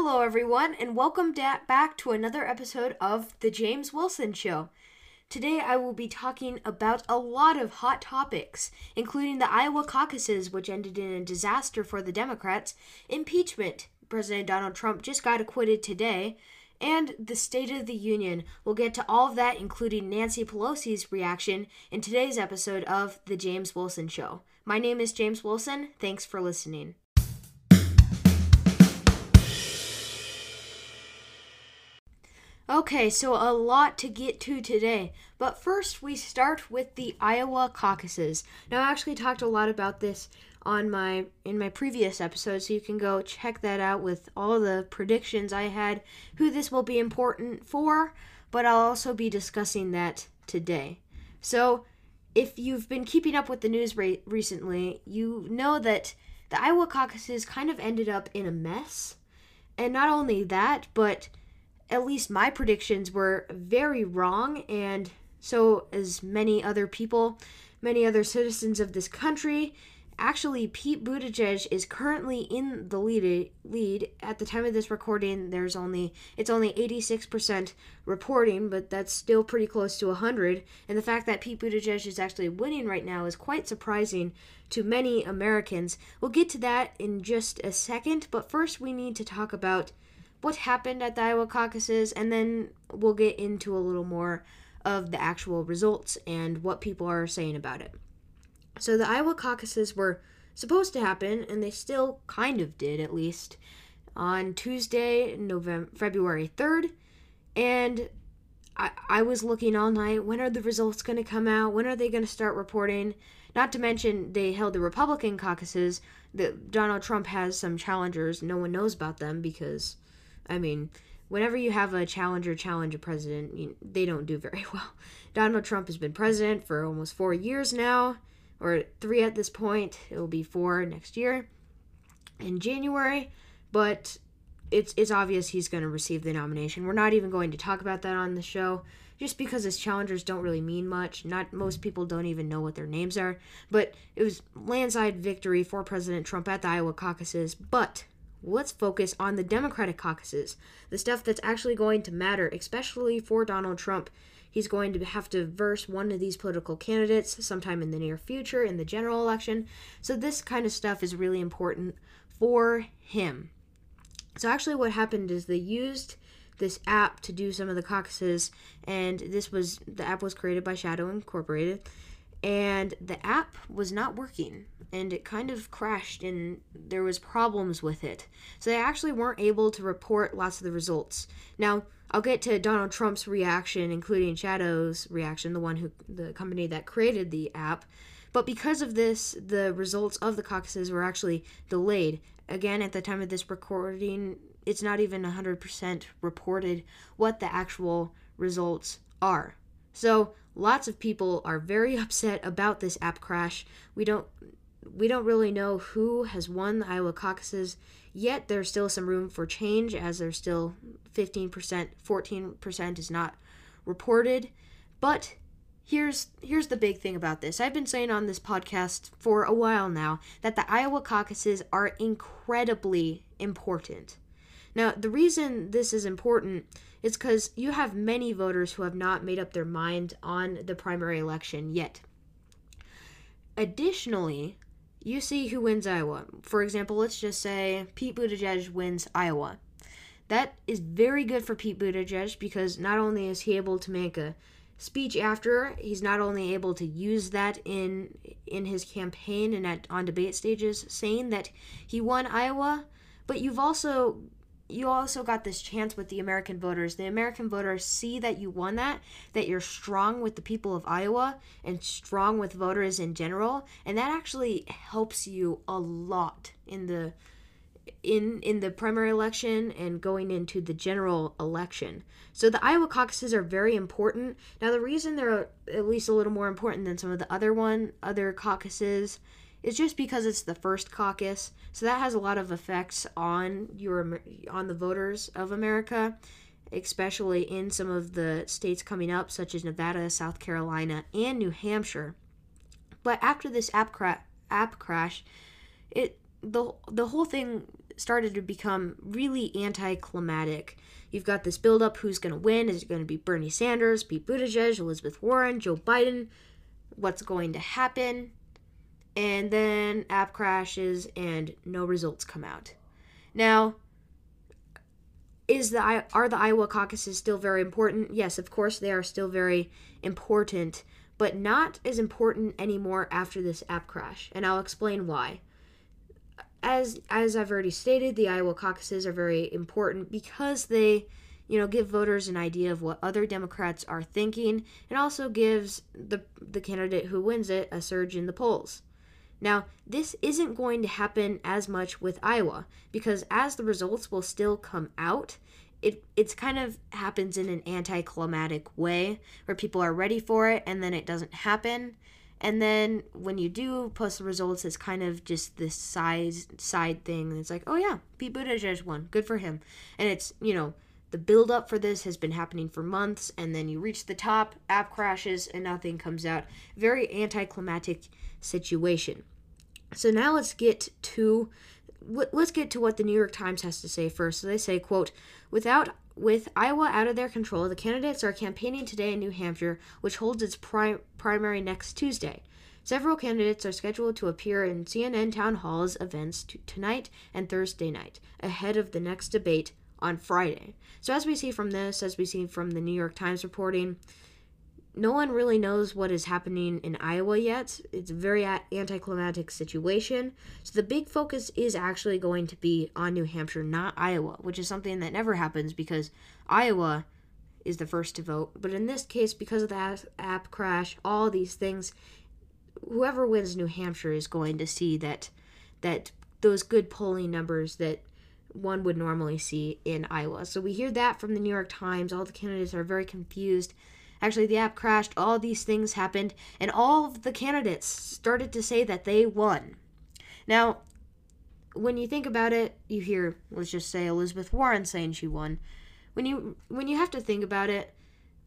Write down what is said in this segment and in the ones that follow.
Hello, everyone, and welcome da- back to another episode of The James Wilson Show. Today, I will be talking about a lot of hot topics, including the Iowa caucuses, which ended in a disaster for the Democrats, impeachment, President Donald Trump just got acquitted today, and the State of the Union. We'll get to all of that, including Nancy Pelosi's reaction, in today's episode of The James Wilson Show. My name is James Wilson. Thanks for listening. Okay, so a lot to get to today. But first, we start with the Iowa caucuses. Now, I actually talked a lot about this on my in my previous episode, so you can go check that out with all the predictions I had, who this will be important for, but I'll also be discussing that today. So, if you've been keeping up with the news re- recently, you know that the Iowa caucuses kind of ended up in a mess. And not only that, but at least my predictions were very wrong, and so as many other people, many other citizens of this country. Actually, Pete Buttigieg is currently in the lead. Lead at the time of this recording. There's only it's only 86% reporting, but that's still pretty close to 100. And the fact that Pete Buttigieg is actually winning right now is quite surprising to many Americans. We'll get to that in just a second, but first we need to talk about what happened at the Iowa caucuses, and then we'll get into a little more of the actual results and what people are saying about it. So the Iowa caucuses were supposed to happen, and they still kind of did, at least, on Tuesday, November February third, and I, I was looking all night. When are the results going to come out? When are they going to start reporting? Not to mention, they held the Republican caucuses. That Donald Trump has some challengers. No one knows about them because I mean, whenever you have a challenger challenge a president, you, they don't do very well. Donald Trump has been president for almost four years now, or three at this point. It will be four next year in January, but it's it's obvious he's going to receive the nomination. We're not even going to talk about that on the show just because his challengers don't really mean much. Not most people don't even know what their names are, but it was landslide victory for President Trump at the Iowa caucuses, but let's focus on the Democratic caucuses, the stuff that's actually going to matter, especially for Donald Trump. He's going to have to verse one of these political candidates sometime in the near future in the general election. So, this kind of stuff is really important for him. So, actually, what happened is they used this app to do some of the caucuses, and this was the app was created by Shadow Incorporated and the app was not working and it kind of crashed and there was problems with it. So they actually weren't able to report lots of the results. Now i'll get to donald trump's reaction including shadow's reaction the one who the company that created the app. But because of this the results of the caucuses were actually delayed. Again at the time of this recording it's not even 100% reported what the actual results are. So lots of people are very upset about this app crash. We don't we don't really know who has won the Iowa caucuses yet. There's still some room for change as there's still 15%, 14% is not reported. But here's here's the big thing about this. I've been saying on this podcast for a while now that the Iowa caucuses are incredibly important. Now, the reason this is important is because you have many voters who have not made up their mind on the primary election yet. Additionally, you see who wins Iowa. For example, let's just say Pete Buttigieg wins Iowa. That is very good for Pete Buttigieg because not only is he able to make a speech after, he's not only able to use that in in his campaign and at on debate stages saying that he won Iowa, but you've also you also got this chance with the American voters. The American voters see that you won that, that you're strong with the people of Iowa and strong with voters in general, and that actually helps you a lot in the in in the primary election and going into the general election. So the Iowa caucuses are very important. Now the reason they're at least a little more important than some of the other one other caucuses is just because it's the first caucus. So that has a lot of effects on your on the voters of America, especially in some of the states coming up such as Nevada, South Carolina, and New Hampshire. But after this app cra- app crash, it the the whole thing started to become really anticlimactic. You've got this buildup who's going to win? Is it going to be Bernie Sanders, Pete Buttigieg, Elizabeth Warren, Joe Biden? What's going to happen? And then app crashes and no results come out. Now, is the are the Iowa caucuses still very important? Yes, of course they are still very important, but not as important anymore after this app crash, and I'll explain why. As as I've already stated, the Iowa caucuses are very important because they, you know, give voters an idea of what other Democrats are thinking and also gives the the candidate who wins it a surge in the polls. Now, this isn't going to happen as much with Iowa because as the results will still come out, it it's kind of happens in an anticlimactic way where people are ready for it and then it doesn't happen. And then when you do post the results, it's kind of just this size side thing. It's like, oh yeah, Pete Buttigieg won, good for him. And it's you know the build up for this has been happening for months, and then you reach the top, app crashes, and nothing comes out. Very anticlimactic situation. So now let's get to let's get to what the New York Times has to say first. So they say, quote, without with Iowa out of their control, the candidates are campaigning today in New Hampshire, which holds its pri- primary next Tuesday. Several candidates are scheduled to appear in CNN town halls events t- tonight and Thursday night, ahead of the next debate on Friday. So, as we see from this, as we see from the New York Times reporting, no one really knows what is happening in Iowa yet. It's a very anticlimactic situation. So the big focus is actually going to be on New Hampshire, not Iowa, which is something that never happens because Iowa is the first to vote. But in this case, because of the app crash, all these things, whoever wins New Hampshire is going to see that that those good polling numbers that one would normally see in Iowa. So we hear that from the New York Times. All the candidates are very confused Actually, the app crashed, all these things happened, and all of the candidates started to say that they won. Now, when you think about it, you hear, let's just say Elizabeth Warren saying she won. When you when you have to think about it,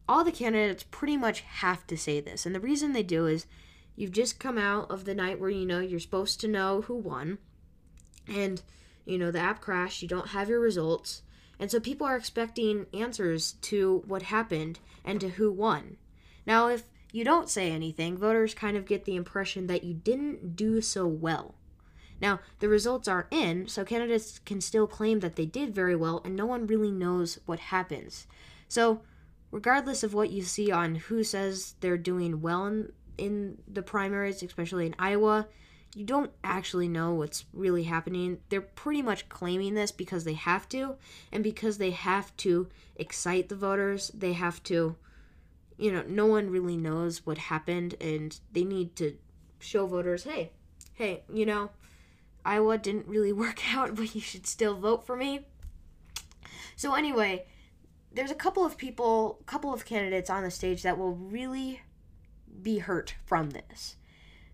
all the candidates pretty much have to say this. And the reason they do is you've just come out of the night where you know you're supposed to know who won. And you know the app crashed, you don't have your results. And so people are expecting answers to what happened and to who won. Now, if you don't say anything, voters kind of get the impression that you didn't do so well. Now, the results are in, so candidates can still claim that they did very well, and no one really knows what happens. So, regardless of what you see on who says they're doing well in, in the primaries, especially in Iowa, you don't actually know what's really happening. They're pretty much claiming this because they have to, and because they have to excite the voters, they have to, you know, no one really knows what happened, and they need to show voters, hey, hey, you know, Iowa didn't really work out, but you should still vote for me. So, anyway, there's a couple of people, couple of candidates on the stage that will really be hurt from this.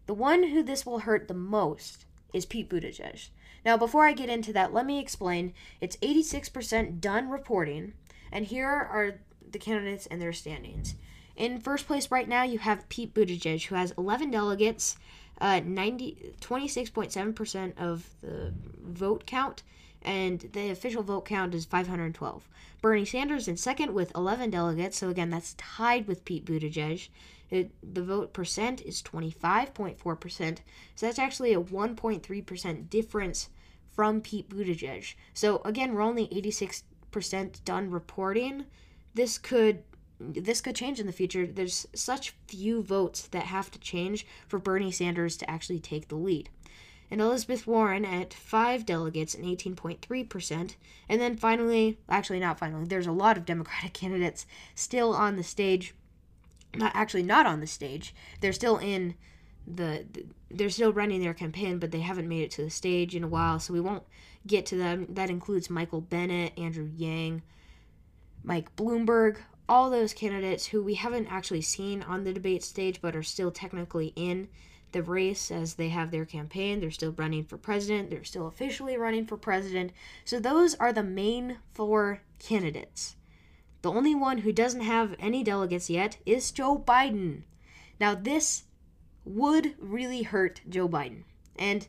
The one who this will hurt the most is Pete Buttigieg. Now, before I get into that, let me explain. It's 86% done reporting, and here are the candidates and their standings. In first place right now, you have Pete Buttigieg, who has 11 delegates, uh, 90, 26.7% of the vote count, and the official vote count is 512. Bernie Sanders in second with 11 delegates, so again, that's tied with Pete Buttigieg. It, the vote percent is 25.4%. So that's actually a 1.3% difference from Pete Buttigieg. So again, we're only 86% done reporting. This could this could change in the future. There's such few votes that have to change for Bernie Sanders to actually take the lead. And Elizabeth Warren at five delegates and 18.3%. And then finally, actually, not finally, there's a lot of Democratic candidates still on the stage not actually not on the stage. They're still in the, they're still running their campaign, but they haven't made it to the stage in a while, so we won't get to them. That includes Michael Bennet, Andrew Yang, Mike Bloomberg, all those candidates who we haven't actually seen on the debate stage but are still technically in the race as they have their campaign. They're still running for president. They're still officially running for president. So those are the main four candidates. The only one who doesn't have any delegates yet is Joe Biden. Now, this would really hurt Joe Biden. And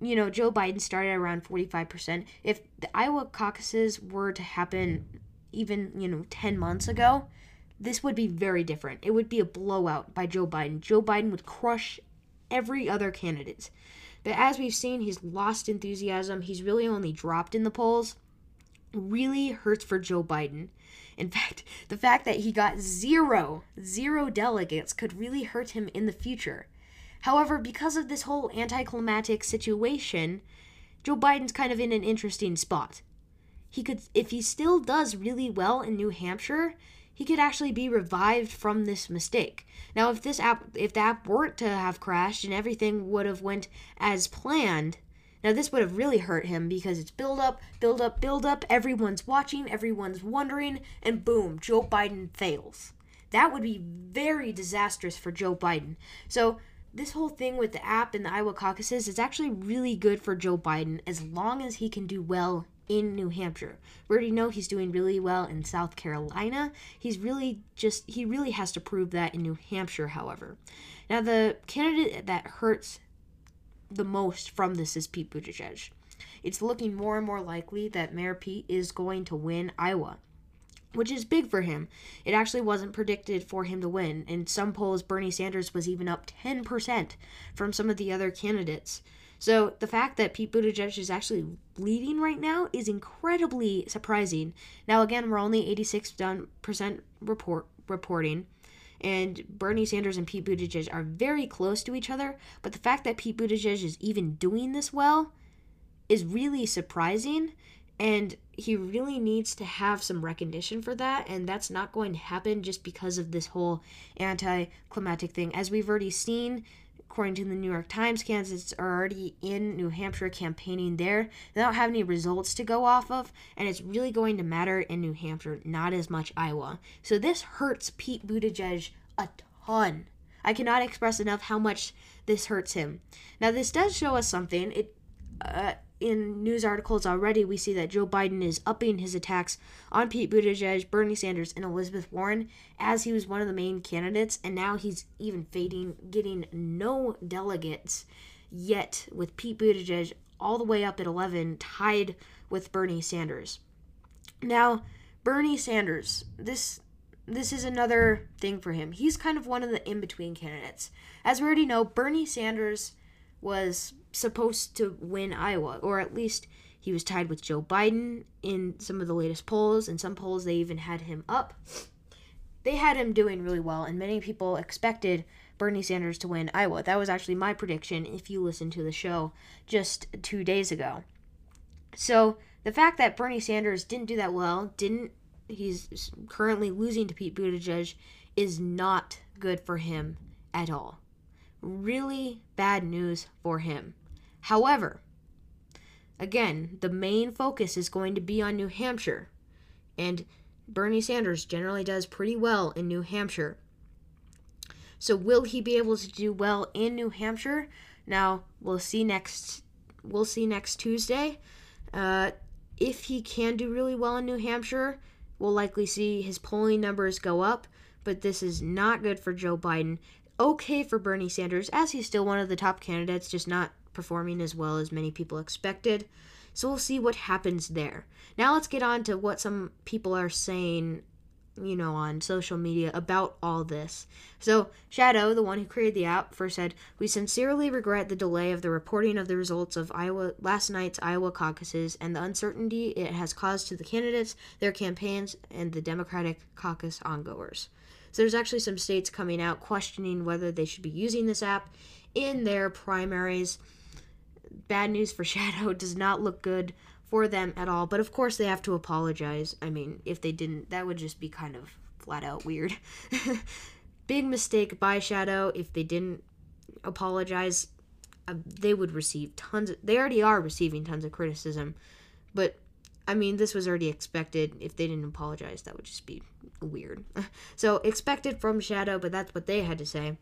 you know, Joe Biden started around 45%. If the Iowa caucuses were to happen even, you know, 10 months ago, this would be very different. It would be a blowout by Joe Biden. Joe Biden would crush every other candidate. But as we've seen, he's lost enthusiasm. He's really only dropped in the polls. Really hurts for Joe Biden. In fact, the fact that he got zero, zero delegates could really hurt him in the future. However, because of this whole anticlimactic situation, Joe Biden's kind of in an interesting spot. He could if he still does really well in New Hampshire, he could actually be revived from this mistake. Now, if this app if the app weren't to have crashed and everything would have went as planned, now this would have really hurt him because it's build up, build up, build up, everyone's watching, everyone's wondering, and boom, Joe Biden fails. That would be very disastrous for Joe Biden. So this whole thing with the app and the Iowa caucuses is actually really good for Joe Biden as long as he can do well in New Hampshire. We already know he's doing really well in South Carolina. He's really just, he really has to prove that in New Hampshire, however. Now, the candidate that hurts the most from this is Pete Buttigieg. It's looking more and more likely that Mayor Pete is going to win Iowa which is big for him. It actually wasn't predicted for him to win. In some polls, Bernie Sanders was even up 10% from some of the other candidates. So the fact that Pete Buttigieg is actually leading right now is incredibly surprising. Now, again, we're only 86% report reporting, and Bernie Sanders and Pete Buttigieg are very close to each other. But the fact that Pete Buttigieg is even doing this well is really surprising and he really needs to have some recognition for that, and that's not going to happen just because of this whole anticlimactic thing. As we've already seen, according to the New York Times, candidates are already in New Hampshire campaigning there. They don't have any results to go off of, and it's really going to matter in New Hampshire, not as much Iowa. So this hurts Pete Buttigieg a ton. I cannot express enough how much this hurts him. Now, this does show us something. It uh, in news articles already, we see that Joe Biden is upping his attacks on Pete Buttigieg, Bernie Sanders, and Elizabeth Warren as he was one of the main candidates, and now he's even fading, getting no delegates yet, with Pete Buttigieg all the way up at 11, tied with Bernie Sanders. Now, Bernie Sanders, this this is another thing for him. He's kind of one of the in between candidates. As we already know, Bernie Sanders was supposed to win Iowa, or at least he was tied with Joe Biden in some of the latest polls. In some polls, they even had him up. They had him doing really well, and many people expected Bernie Sanders to win Iowa. That was actually my prediction if you listened to the show just two days ago. So the fact that Bernie Sanders didn't do that well, didn't he's currently losing to Pete Buttigieg, is not good for him at all. Really bad news for him. However, again, the main focus is going to be on New Hampshire. And Bernie Sanders generally does pretty well in New Hampshire. So will he be able to do well in New Hampshire? Now, we'll see next we'll see next Tuesday. Uh, if he can do really well in New Hampshire, we'll likely see his polling numbers go up, but this is not good for Joe Biden okay for Bernie Sanders, as he's still one of the top candidates, just not performing as well as many people expected. So we'll see what happens there. Now let's get on to what some people are saying, you know, on social media about all this. So, Shadow, the one who created the app, first said, We sincerely regret the delay of the reporting of the results of Iowa last night's Iowa caucuses and the uncertainty it has caused to the candidates, their campaigns, and the Democratic caucus ongoers. So there's actually some states coming out questioning whether they should be using this app in their primaries. Bad news for Shadow does not look good for them at all. But of course, they have to apologize. I mean, if they didn't, that would just be kind of flat out weird. Big mistake by Shadow. If they didn't apologize, uh, they would receive tons. Of, they already are receiving tons of criticism, but I mean, this was already expected. If they didn't apologize, that would just be weird. so, expected from Shadow, but that's what they had to say.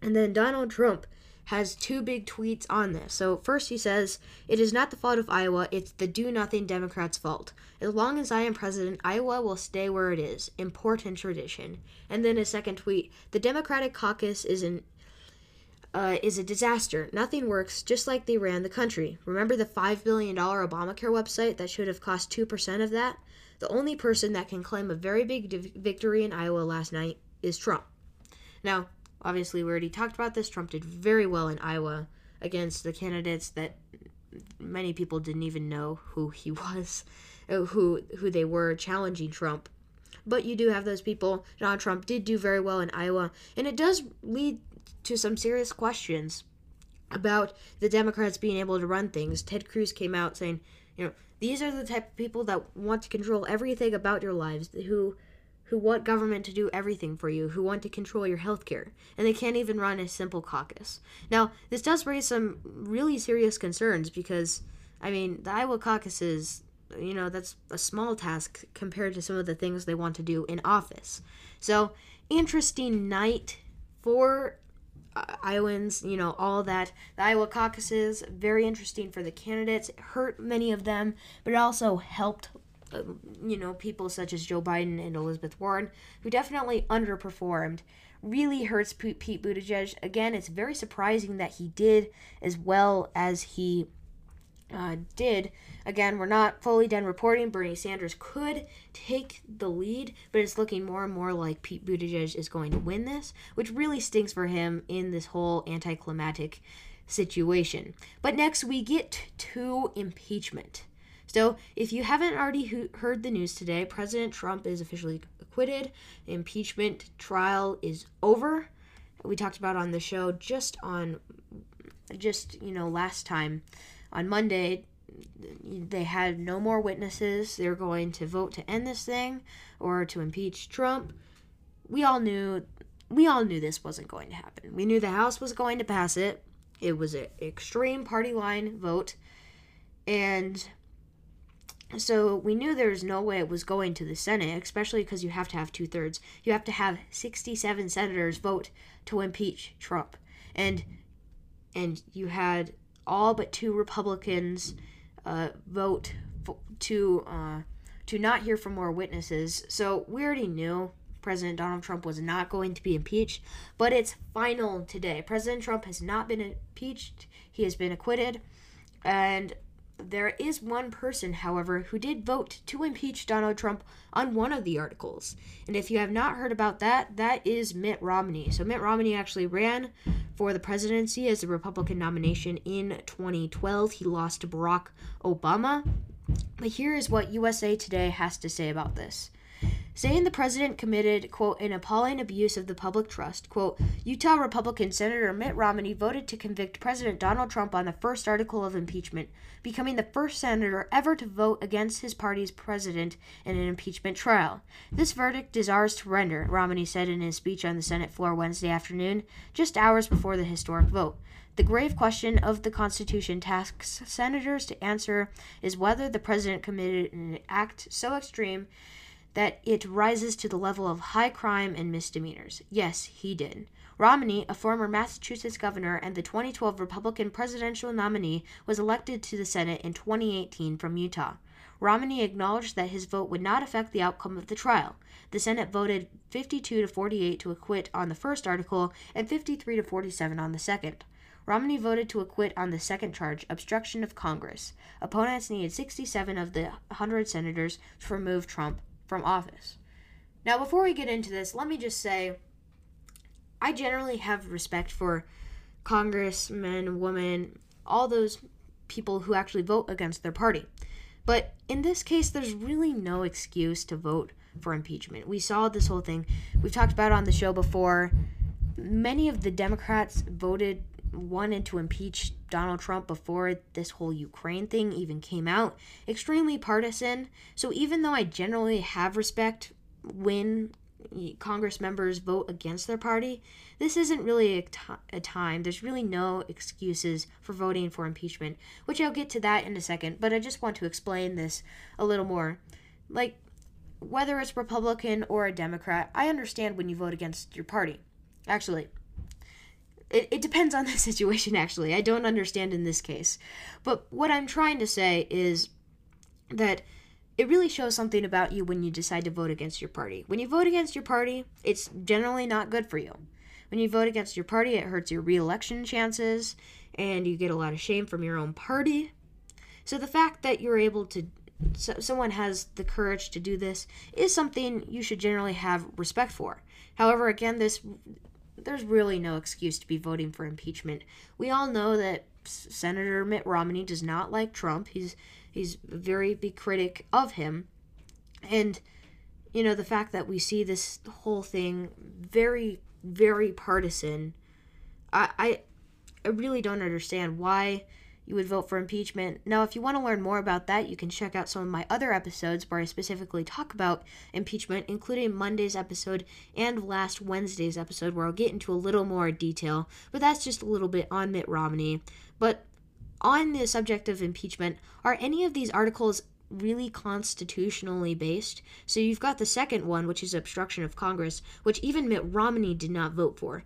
And then Donald Trump has two big tweets on this. So, first he says, It is not the fault of Iowa, it's the do nothing Democrats' fault. As long as I am president, Iowa will stay where it is. Important tradition. And then a second tweet The Democratic caucus is an uh, is a disaster. Nothing works, just like they ran the country. Remember the $5 billion Obamacare website that should have cost 2% of that? The only person that can claim a very big victory in Iowa last night is Trump. Now, obviously, we already talked about this. Trump did very well in Iowa against the candidates that many people didn't even know who he was, uh, who who they were challenging Trump. But you do have those people. Donald Trump did do very well in Iowa, and it does lead to some serious questions about the Democrats being able to run things. Ted Cruz came out saying, you know, these are the type of people that want to control everything about your lives, who who want government to do everything for you, who want to control your health care, and they can't even run a simple caucus. Now, this does raise some really serious concerns because, I mean, the Iowa caucuses, you know, that's a small task compared to some of the things they want to do in office. So, interesting night for Iowans, you know, all that. The Iowa caucuses, very interesting for the candidates. It hurt many of them, but it also helped, uh, you know, people such as Joe Biden and Elizabeth Warren, who definitely underperformed. Really hurts Pete Buttigieg. Again, it's very surprising that he did as well as he uh, did. Again, we're not fully done reporting. Bernie Sanders could take the lead, but it's looking more and more like Pete Buttigieg is going to win this, which really stinks for him in this whole anticlimactic situation. But next, we get to impeachment. So, if you haven't already heard the news today, President Trump is officially acquitted. The impeachment trial is over. We talked about on the show just on just, you know, last time on Monday, they had no more witnesses. They're going to vote to end this thing or to impeach Trump. We all knew we all knew this wasn't going to happen. We knew the House was going to pass it. It was an extreme party line vote. And so we knew there was no way it was going to the Senate, especially because you have to have two thirds. You have to have 67 senators vote to impeach Trump. And and you had all but two Republicans uh, vote to uh, to not hear from more witnesses. So we already knew President Donald Trump was not going to be impeached, but it's final today. President Trump has not been impeached; he has been acquitted, and there is one person, however, who did vote to impeach Donald Trump on one of the articles. And if you have not heard about that, that is Mitt Romney. So Mitt Romney actually ran for the presidency as a Republican nomination in 2012. He lost to Barack Obama. But here is what USA Today has to say about this saying the president committed, quote, an appalling abuse of the public trust. Quote, Utah Republican Senator Mitt Romney voted to convict President Donald Trump on the first article of impeachment, becoming the first senator ever to vote against his party's president in an impeachment trial. This verdict is ours to render, Romney said in his speech on the Senate floor Wednesday afternoon, just hours before the historic vote. The grave question of the Constitution tasks senators to answer is whether the president committed an act so extreme that it rises to the level of high crime and misdemeanors. Yes, he did. Romney, a former Massachusetts governor and the 2012 Republican presidential nominee, was elected to the Senate in 2018 from Utah. Romney acknowledged that his vote would not affect the outcome of the trial. The Senate voted 52 to 48 to acquit on the first article and 53 to 47 on the second. Romney voted to acquit on the second charge, obstruction of Congress. Opponents needed 67 of the 100 senators to remove Trump from office. Now, before we get into this, let me just say I generally have respect for congressmen, women, all those people who actually vote against their party. But in this case, there's really no excuse to vote for impeachment. We saw this whole thing. We've talked about on the show before. Many of the Democrats voted wanted to impeach Donald Trump before this whole Ukraine thing even came out. Extremely partisan. So even though I generally have respect when Congress members vote against their party, this isn't really a, t- a time. There's really no excuses for voting for impeachment, which I'll get to that in a second, but I just want to explain this a little more. Like, whether it's Republican or a Democrat, I understand when you vote against your party. Actually, it, it depends on the situation, actually. I don't understand in this case. But what I'm trying to say is that it really shows something about you when you decide to vote against your party. When you vote against your party, it's generally not good for you. When you vote against your party, it hurts your reelection chances, and you get a lot of shame from your own party. So the fact that you're able to, so someone has the courage to do this, is something you should generally have respect for. However, again, this there's really no excuse to be voting for impeachment. We all know that Senator Mitt Romney does not like Trump. He's he's very big critic of him, and you know the fact that we see this whole thing very very partisan. I I, I really don't understand why you would vote for impeachment. Now, if you want to learn more about that, you can check out some of my other episodes where I specifically talk about impeachment, including Monday's episode and last Wednesday's episode, where I'll get into a little more detail. But that's just a little bit on Mitt Romney. But on the subject of impeachment, are any of these articles really constitutionally based? So you've got the second one, which is obstruction of Congress, which even Mitt Romney did not vote for.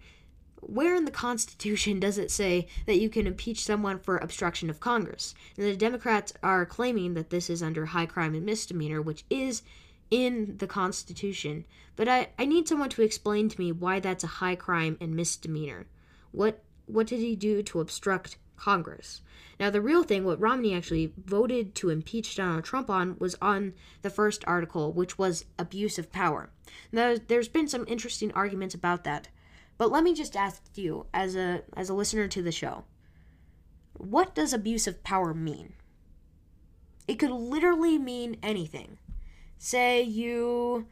Where in the Constitution does it say that you can impeach someone for obstruction of Congress? And the Democrats are claiming that this is under high crime and misdemeanor, which is in the Constitution. But I, I need someone to explain to me why that's a high crime and misdemeanor. What what did he do to obstruct Congress? Now the real thing, what Romney actually voted to impeach Donald Trump on was on the first article, which was abuse of power. Now there's been some interesting arguments about that. But let me just ask you, as a as a listener to the show, what does abuse of power mean? It could literally mean anything. Say you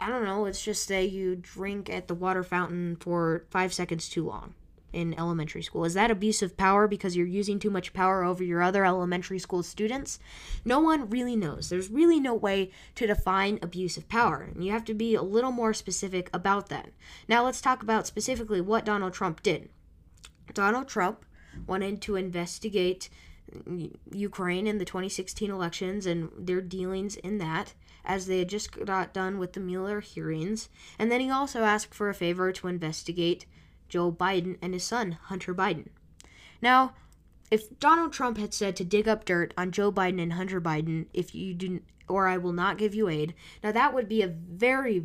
I don't know, let's just say you drink at the water fountain for 5 seconds too long in elementary school. Is that abuse of power because you're using too much power over your other elementary school students? No one really knows. There's really no way to define abuse of power, and you have to be a little more specific about that. Now, let's talk about specifically what Donald Trump did. Donald Trump wanted to investigate Ukraine in the 2016 elections and their dealings in that, as they had just got done with the Mueller hearings. And then he also asked for a favor to investigate Joe Biden and his son, Hunter Biden. Now, if Donald Trump had said to dig up dirt on Joe Biden and Hunter Biden if you don't or I will not give you aid, now that would be a very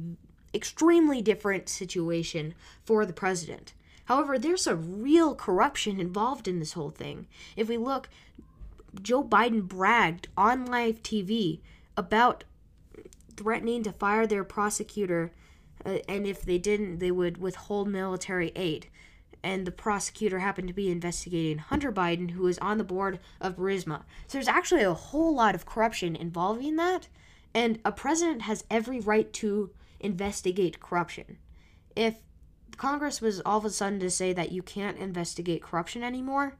extremely different situation for the president. However, there's a real corruption involved in this whole thing. If we look, Joe Biden bragged on live TV about threatening to fire their prosecutor uh, and if they didn't, they would withhold military aid. And the prosecutor happened to be investigating Hunter Biden, who was on the board of Burisma. So there's actually a whole lot of corruption involving that, and a president has every right to investigate corruption. If Congress was all of a sudden to say that you can't investigate corruption anymore,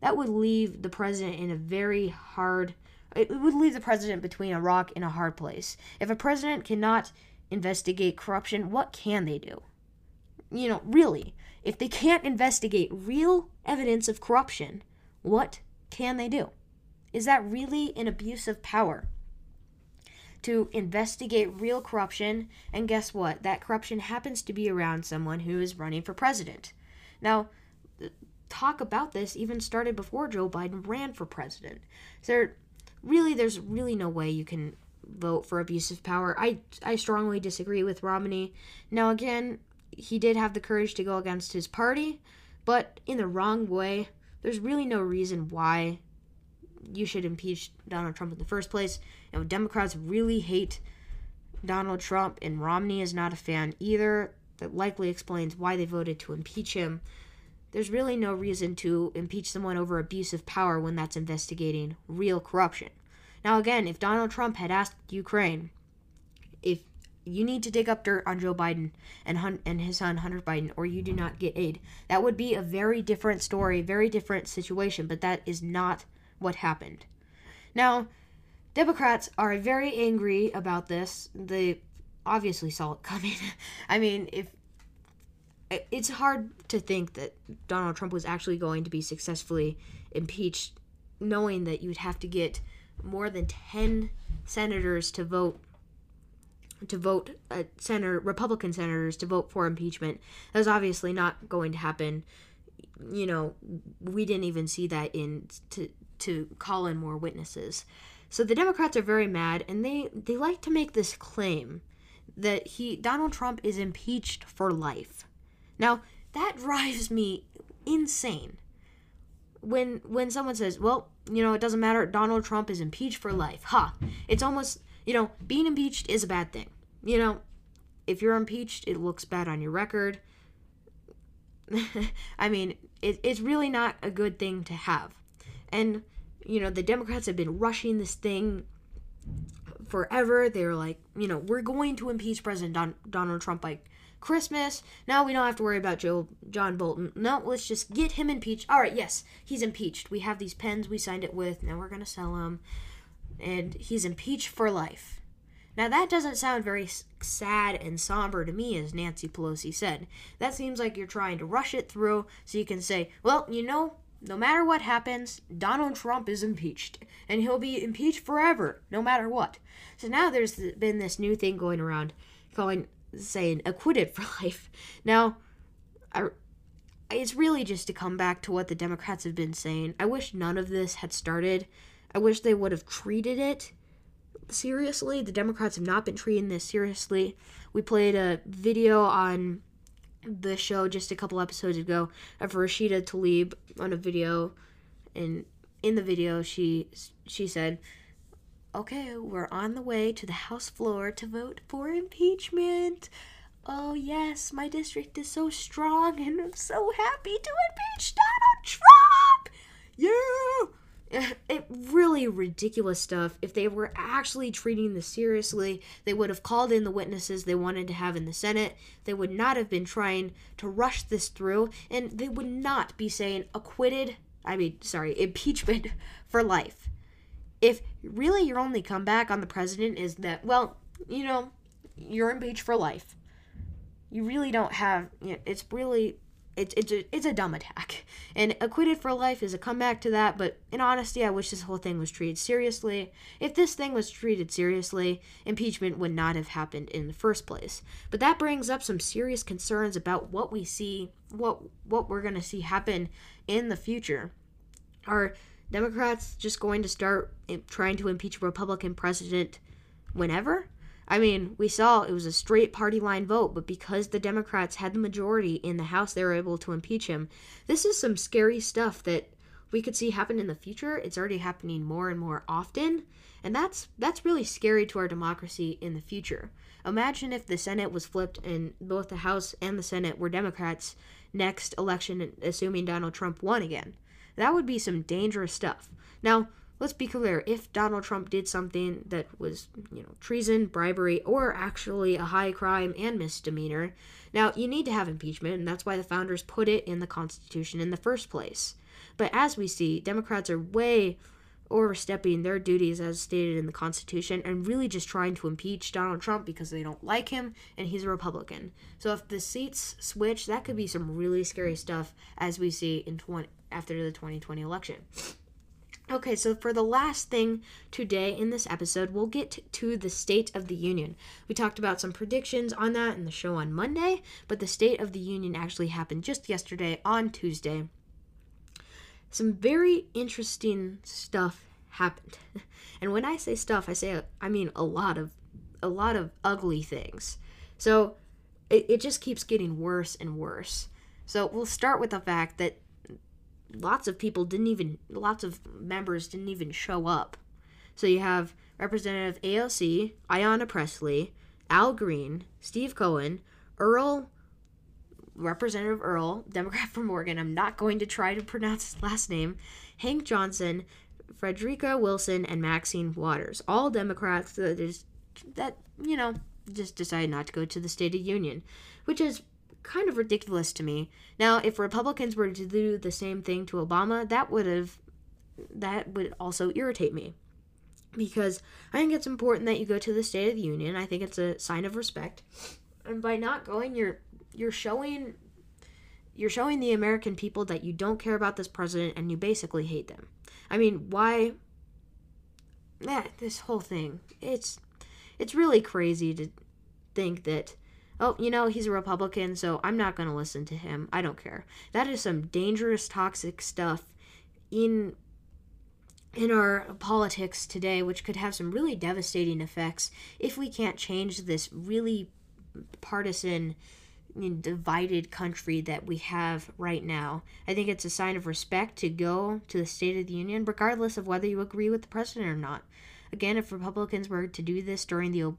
that would leave the president in a very hard it would leave the president between a rock and a hard place. If a president cannot investigate corruption, what can they do? You know, really, if they can't investigate real evidence of corruption, what can they do? Is that really an abuse of power? To investigate real corruption, and guess what? That corruption happens to be around someone who is running for president. Now, talk about this even started before Joe Biden ran for president. So, really, there's really no way you can vote for abuse of power. I I strongly disagree with Romney. Now again, he did have the courage to go against his party, but in the wrong way. There's really no reason why you should impeach Donald Trump in the first place. And Democrats really hate Donald Trump, and Romney is not a fan either. That likely explains why they voted to impeach him. There's really no reason to impeach someone over abuse of power when that's investigating real corruption. Now, again, if Donald Trump had asked Ukraine if you need to dig up dirt on Joe Biden and Hun- and his son Hunter Biden, or you do not get aid, that would be a very different story, very different situation. But that is not what happened. Now, Democrats are very angry about this. They obviously saw it coming. I mean, if it's hard to think that Donald Trump was actually going to be successfully impeached, knowing that you would have to get more than 10 senators to vote to vote uh, senator republican senators to vote for impeachment. That was obviously not going to happen. You know we didn't even see that in to to call in more witnesses. So the democrats are very mad and they they like to make this claim that he donald trump is impeached for life. Now, that drives me insane. When when someone says, "Well, you know, it doesn't matter. Donald Trump is impeached for life." Ha. Huh. It's almost, you know, being impeached is a bad thing. You know, if you're impeached, it looks bad on your record. I mean, it, it's really not a good thing to have. And, you know, the Democrats have been rushing this thing forever. They're like, you know, we're going to impeach President Don- Donald Trump by Christmas. Now we don't have to worry about Joe John Bolton. No, let's just get him impeached. All right, yes, he's impeached. We have these pens we signed it with. Now we're to sell them. And he's impeached for life. Now, that doesn't sound very sad and somber to me, as Nancy Pelosi said. That seems like you're trying to rush it through so you can say, well, you know, no matter what happens, Donald Trump is impeached, and he'll be impeached forever, no matter what. So now there's been this new thing going around calling, saying, acquitted for life. Now, I, it's really just to come back to what the Democrats have been saying. I wish none of this had started. I wish they would have treated it seriously. The Democrats have not been treating this seriously. We played a video on the show just a couple episodes ago of Rashida Tlaib on a video, and in the video she she said, "Okay, we're on the way to the House floor to vote for impeachment." Oh yes, my district is so strong, and I'm so happy to impeach Donald Trump. Yeah it really ridiculous stuff. If they were actually treating this seriously, they would have called in the witnesses they wanted to have in the Senate. They would not have been trying to rush this through, and they would not be saying acquitted, I mean, sorry, impeachment for life. If really your only comeback on the president is that, well, you know, you're impeached for life. You really don't have, you know, it's really it's it's a, it's a dumb attack. And acquitted for life is a comeback to that, but in honesty, I wish this whole thing was treated seriously. If this thing was treated seriously, impeachment would not have happened in the first place. But that brings up some serious concerns about what we see, what what we're going to see happen in the future. Are Democrats just going to start trying to impeach a Republican president whenever? I mean, we saw it was a straight party line vote, but because the Democrats had the majority in the House, they were able to impeach him. This is some scary stuff that we could see happen in the future. It's already happening more and more often, and that's that's really scary to our democracy in the future. Imagine if the Senate was flipped and both the House and the Senate were Democrats next election, assuming Donald Trump won again. That would be some dangerous stuff. Now, let's be clear if Donald Trump did something that was, you know, treason, bribery, or actually a high crime and misdemeanor, now you need to have impeachment, and that's why the founders put it in the Constitution in the first place. But as we see, Democrats are way overstepping their duties as stated in the Constitution and really just trying to impeach Donald Trump because they don't like him and he's a Republican. So if the seats switch, that could be some really scary stuff as we see in 20, after the 2020 election. Okay, so for the last thing today in this episode, we'll get to the State of the Union. We talked about some predictions on that in the show on Monday, but the State of the Union actually happened just yesterday on Tuesday. Some very interesting stuff happened. And when I say stuff, I say I mean a lot of a lot of ugly things. So it, it just keeps getting worse and worse. So we'll start with the fact that lots of people didn't even lots of members didn't even show up. So you have Representative AOC, Ayanna Pressley, Al Green, Steve Cohen, Earl Representative Earl, Democrat from Oregon. I'm not going to try to pronounce his last name. Hank Johnson, Frederica Wilson, and Maxine Waters. All Democrats that that you know just decided not to go to the State of Union, which is kind of ridiculous to me. Now, if Republicans were to do the same thing to Obama, that would have that would also irritate me. Because I think it's important that you go to the State of the Union. I think it's a sign of respect. And by not going, you're you're showing you're showing the American people that you don't care about this president and you basically hate them. I mean, why that this whole thing. It's it's really crazy to think that oh, you know, he's a Republican, so I'm not going to listen to him. I don't care. That is some dangerous, toxic stuff in in our politics today, which could have some really devastating effects if we can't change this really partisan divided country that we have right now. I think it's a sign of respect to go to the State of the Union, regardless of whether you agree with the president or not. Again, if Republicans were to do this during the uh,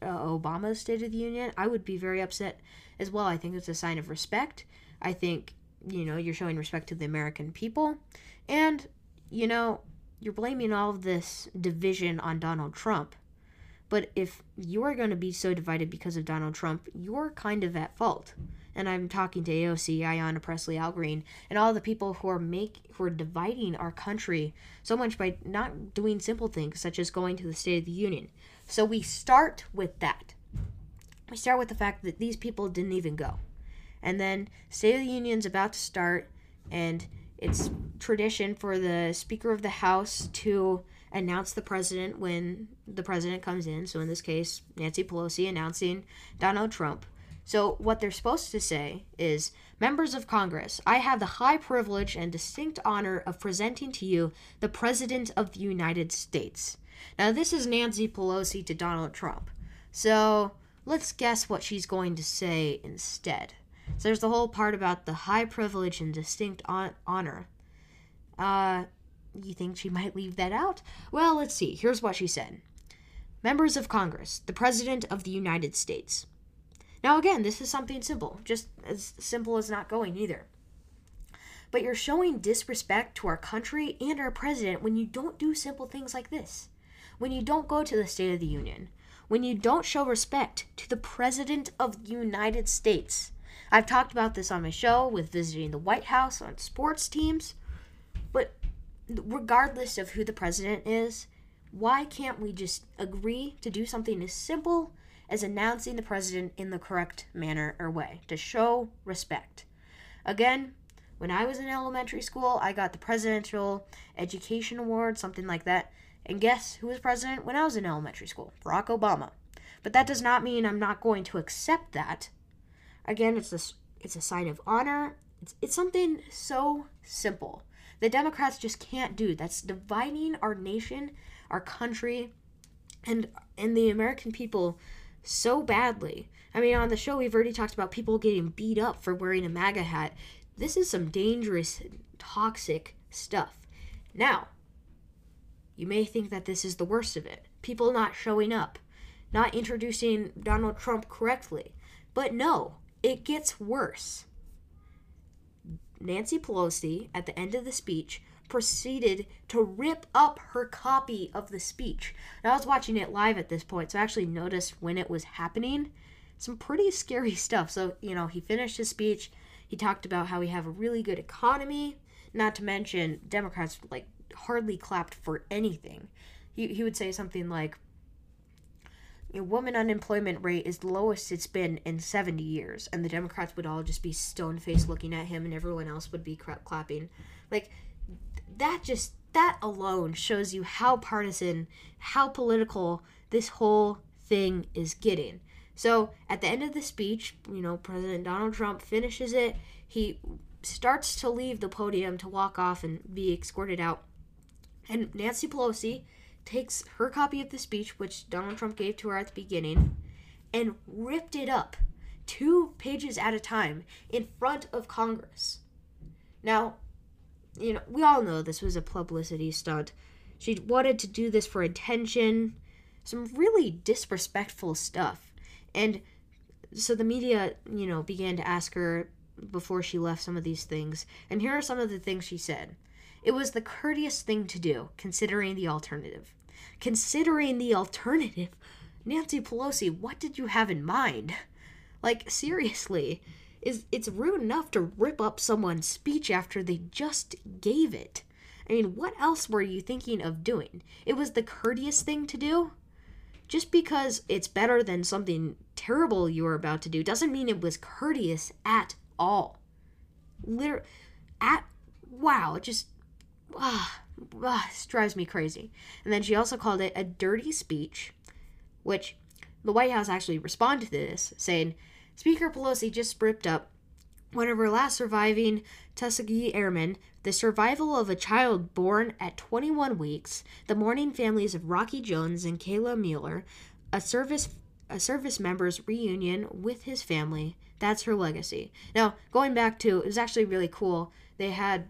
Obama State of the Union, I would be very upset as well. I think it's a sign of respect. I think, you know, you're showing respect to the American people. And, you know, you're blaming all of this division on Donald Trump. But if you're going to be so divided because of Donald Trump, you're kind of at fault. And I'm talking to AOC, Ayanna Pressley, Al Green, and all the people who are make who are dividing our country so much by not doing simple things such as going to the State of the Union. So we start with that. We start with the fact that these people didn't even go. And then State of the Union's about to start and it's tradition for the Speaker of the House to announce the president when the president comes in. So in this case, Nancy Pelosi announcing Donald Trump. So what they're supposed to say is Members of Congress, I have the high privilege and distinct honor of presenting to you the President of the United States. Now, this is Nancy Pelosi to Donald Trump. So let's guess what she's going to say instead. So there's the whole part about the high privilege and distinct on- honor. Uh, you think she might leave that out? Well, let's see. Here's what she said Members of Congress, the President of the United States. Now, again, this is something simple, just as simple as not going either. But you're showing disrespect to our country and our president when you don't do simple things like this. When you don't go to the State of the Union. When you don't show respect to the President of the United States. I've talked about this on my show with visiting the White House on sports teams. But regardless of who the president is, why can't we just agree to do something as simple as announcing the president in the correct manner or way to show respect? Again, when I was in elementary school, I got the Presidential Education Award, something like that. And guess who was president when I was in elementary school? Barack Obama. But that does not mean I'm not going to accept that. Again, it's a, it's a sign of honor. It's, it's something so simple the Democrats just can't do. That's dividing our nation, our country, and and the American people so badly. I mean, on the show we've already talked about people getting beat up for wearing a MAGA hat. This is some dangerous, toxic stuff. Now, you may think that this is the worst of it. People not showing up, not introducing Donald Trump correctly. But no, it gets worse. Nancy Pelosi, at the end of the speech, proceeded to rip up her copy of the speech. I was watching it live at this point, so I actually noticed when it was happening. Some pretty scary stuff. So, you know, he finished his speech. He talked about how we have a really good economy, not to mention Democrats, like, hardly clapped for anything. He, he would say something like, Your woman unemployment rate is the lowest it's been in 70 years and the democrats would all just be stone faced looking at him and everyone else would be clapping like that just that alone shows you how partisan how political this whole thing is getting. So at the end of the speech you know president donald trump finishes it. He starts to leave the podium to walk off and be escorted out. And nancy pelosi takes her copy of the speech, which Donald Trump gave to her at the beginning, and ripped it up two pages at a time in front of Congress. Now, you know, we all know this was a publicity stunt. She wanted to do this for attention, some really disrespectful stuff. And so the media, you know, began to ask her before she left some of these things. And here are some of the things she said. It was the courteous thing to do, considering the alternative. Considering the alternative, Nancy Pelosi, what did you have in mind? Like, seriously, is it's rude enough to rip up someone's speech after they just gave it. I mean, what else were you thinking of doing? It was the courteous thing to do? Just because it's better than something terrible you were about to do doesn't mean it was courteous at all. Liter- at wow, it just ah, ah, this drives me crazy. And then she also called it a dirty speech, which the White House actually responded to this, saying Speaker Pelosi just ripped up one of her last surviving Tuskegee Airmen, the survival of a child born at 21 weeks, the mourning families of Rocky Jones and Kayla Mueller, a service a service member's reunion with his family. That's her legacy. Now, going back to, it was actually really cool. They had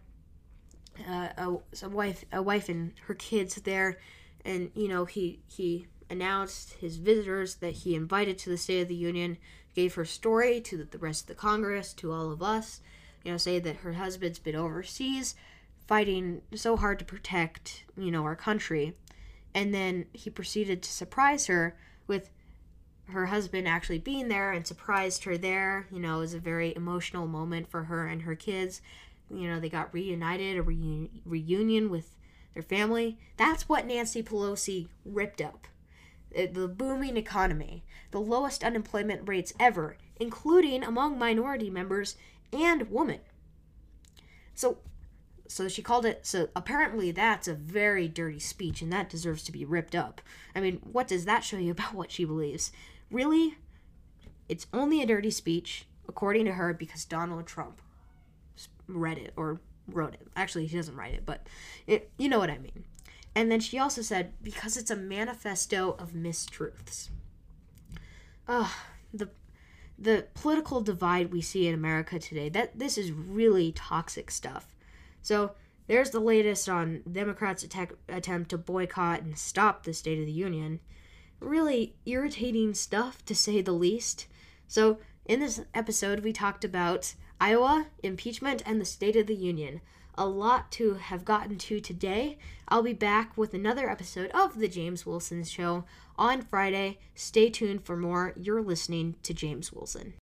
uh, a, a wife, a wife and her kids there, and you know he he announced his visitors that he invited to the State of the Union, gave her story to the rest of the Congress, to all of us. You know, say that her husband's been overseas, fighting so hard to protect you know our country, and then he proceeded to surprise her with her husband actually being there and surprised her there. You know, it was a very emotional moment for her and her kids. You know, they got reunited, a reunion with their family. That's what Nancy Pelosi ripped up. Eh, the booming economy, the lowest unemployment rates ever, including among minority members and women. So so she called it so apparently that's a very dirty speech and that deserves to be ripped up. I mean, what does that show you about what she believes? Really, it's only a dirty speech, according to her, because Donald Trump read it or wrote it. Actually, he doesn't write it, but it, you know what I mean. And then she also said, because it's a manifesto of mistruths. Ugh, the the political divide we see in America today, that this is really toxic stuff. So there's the latest on Democrats' attack, attempt to boycott and stop the State of the Union really irritating stuff to say the least. So, in this episode, we talked about Iowa, impeachment, and the State of the Union. A lot to have gotten to today. I'll be back with another episode of The James Wilson Show on Friday. Stay tuned for more. You're listening to James Wilson.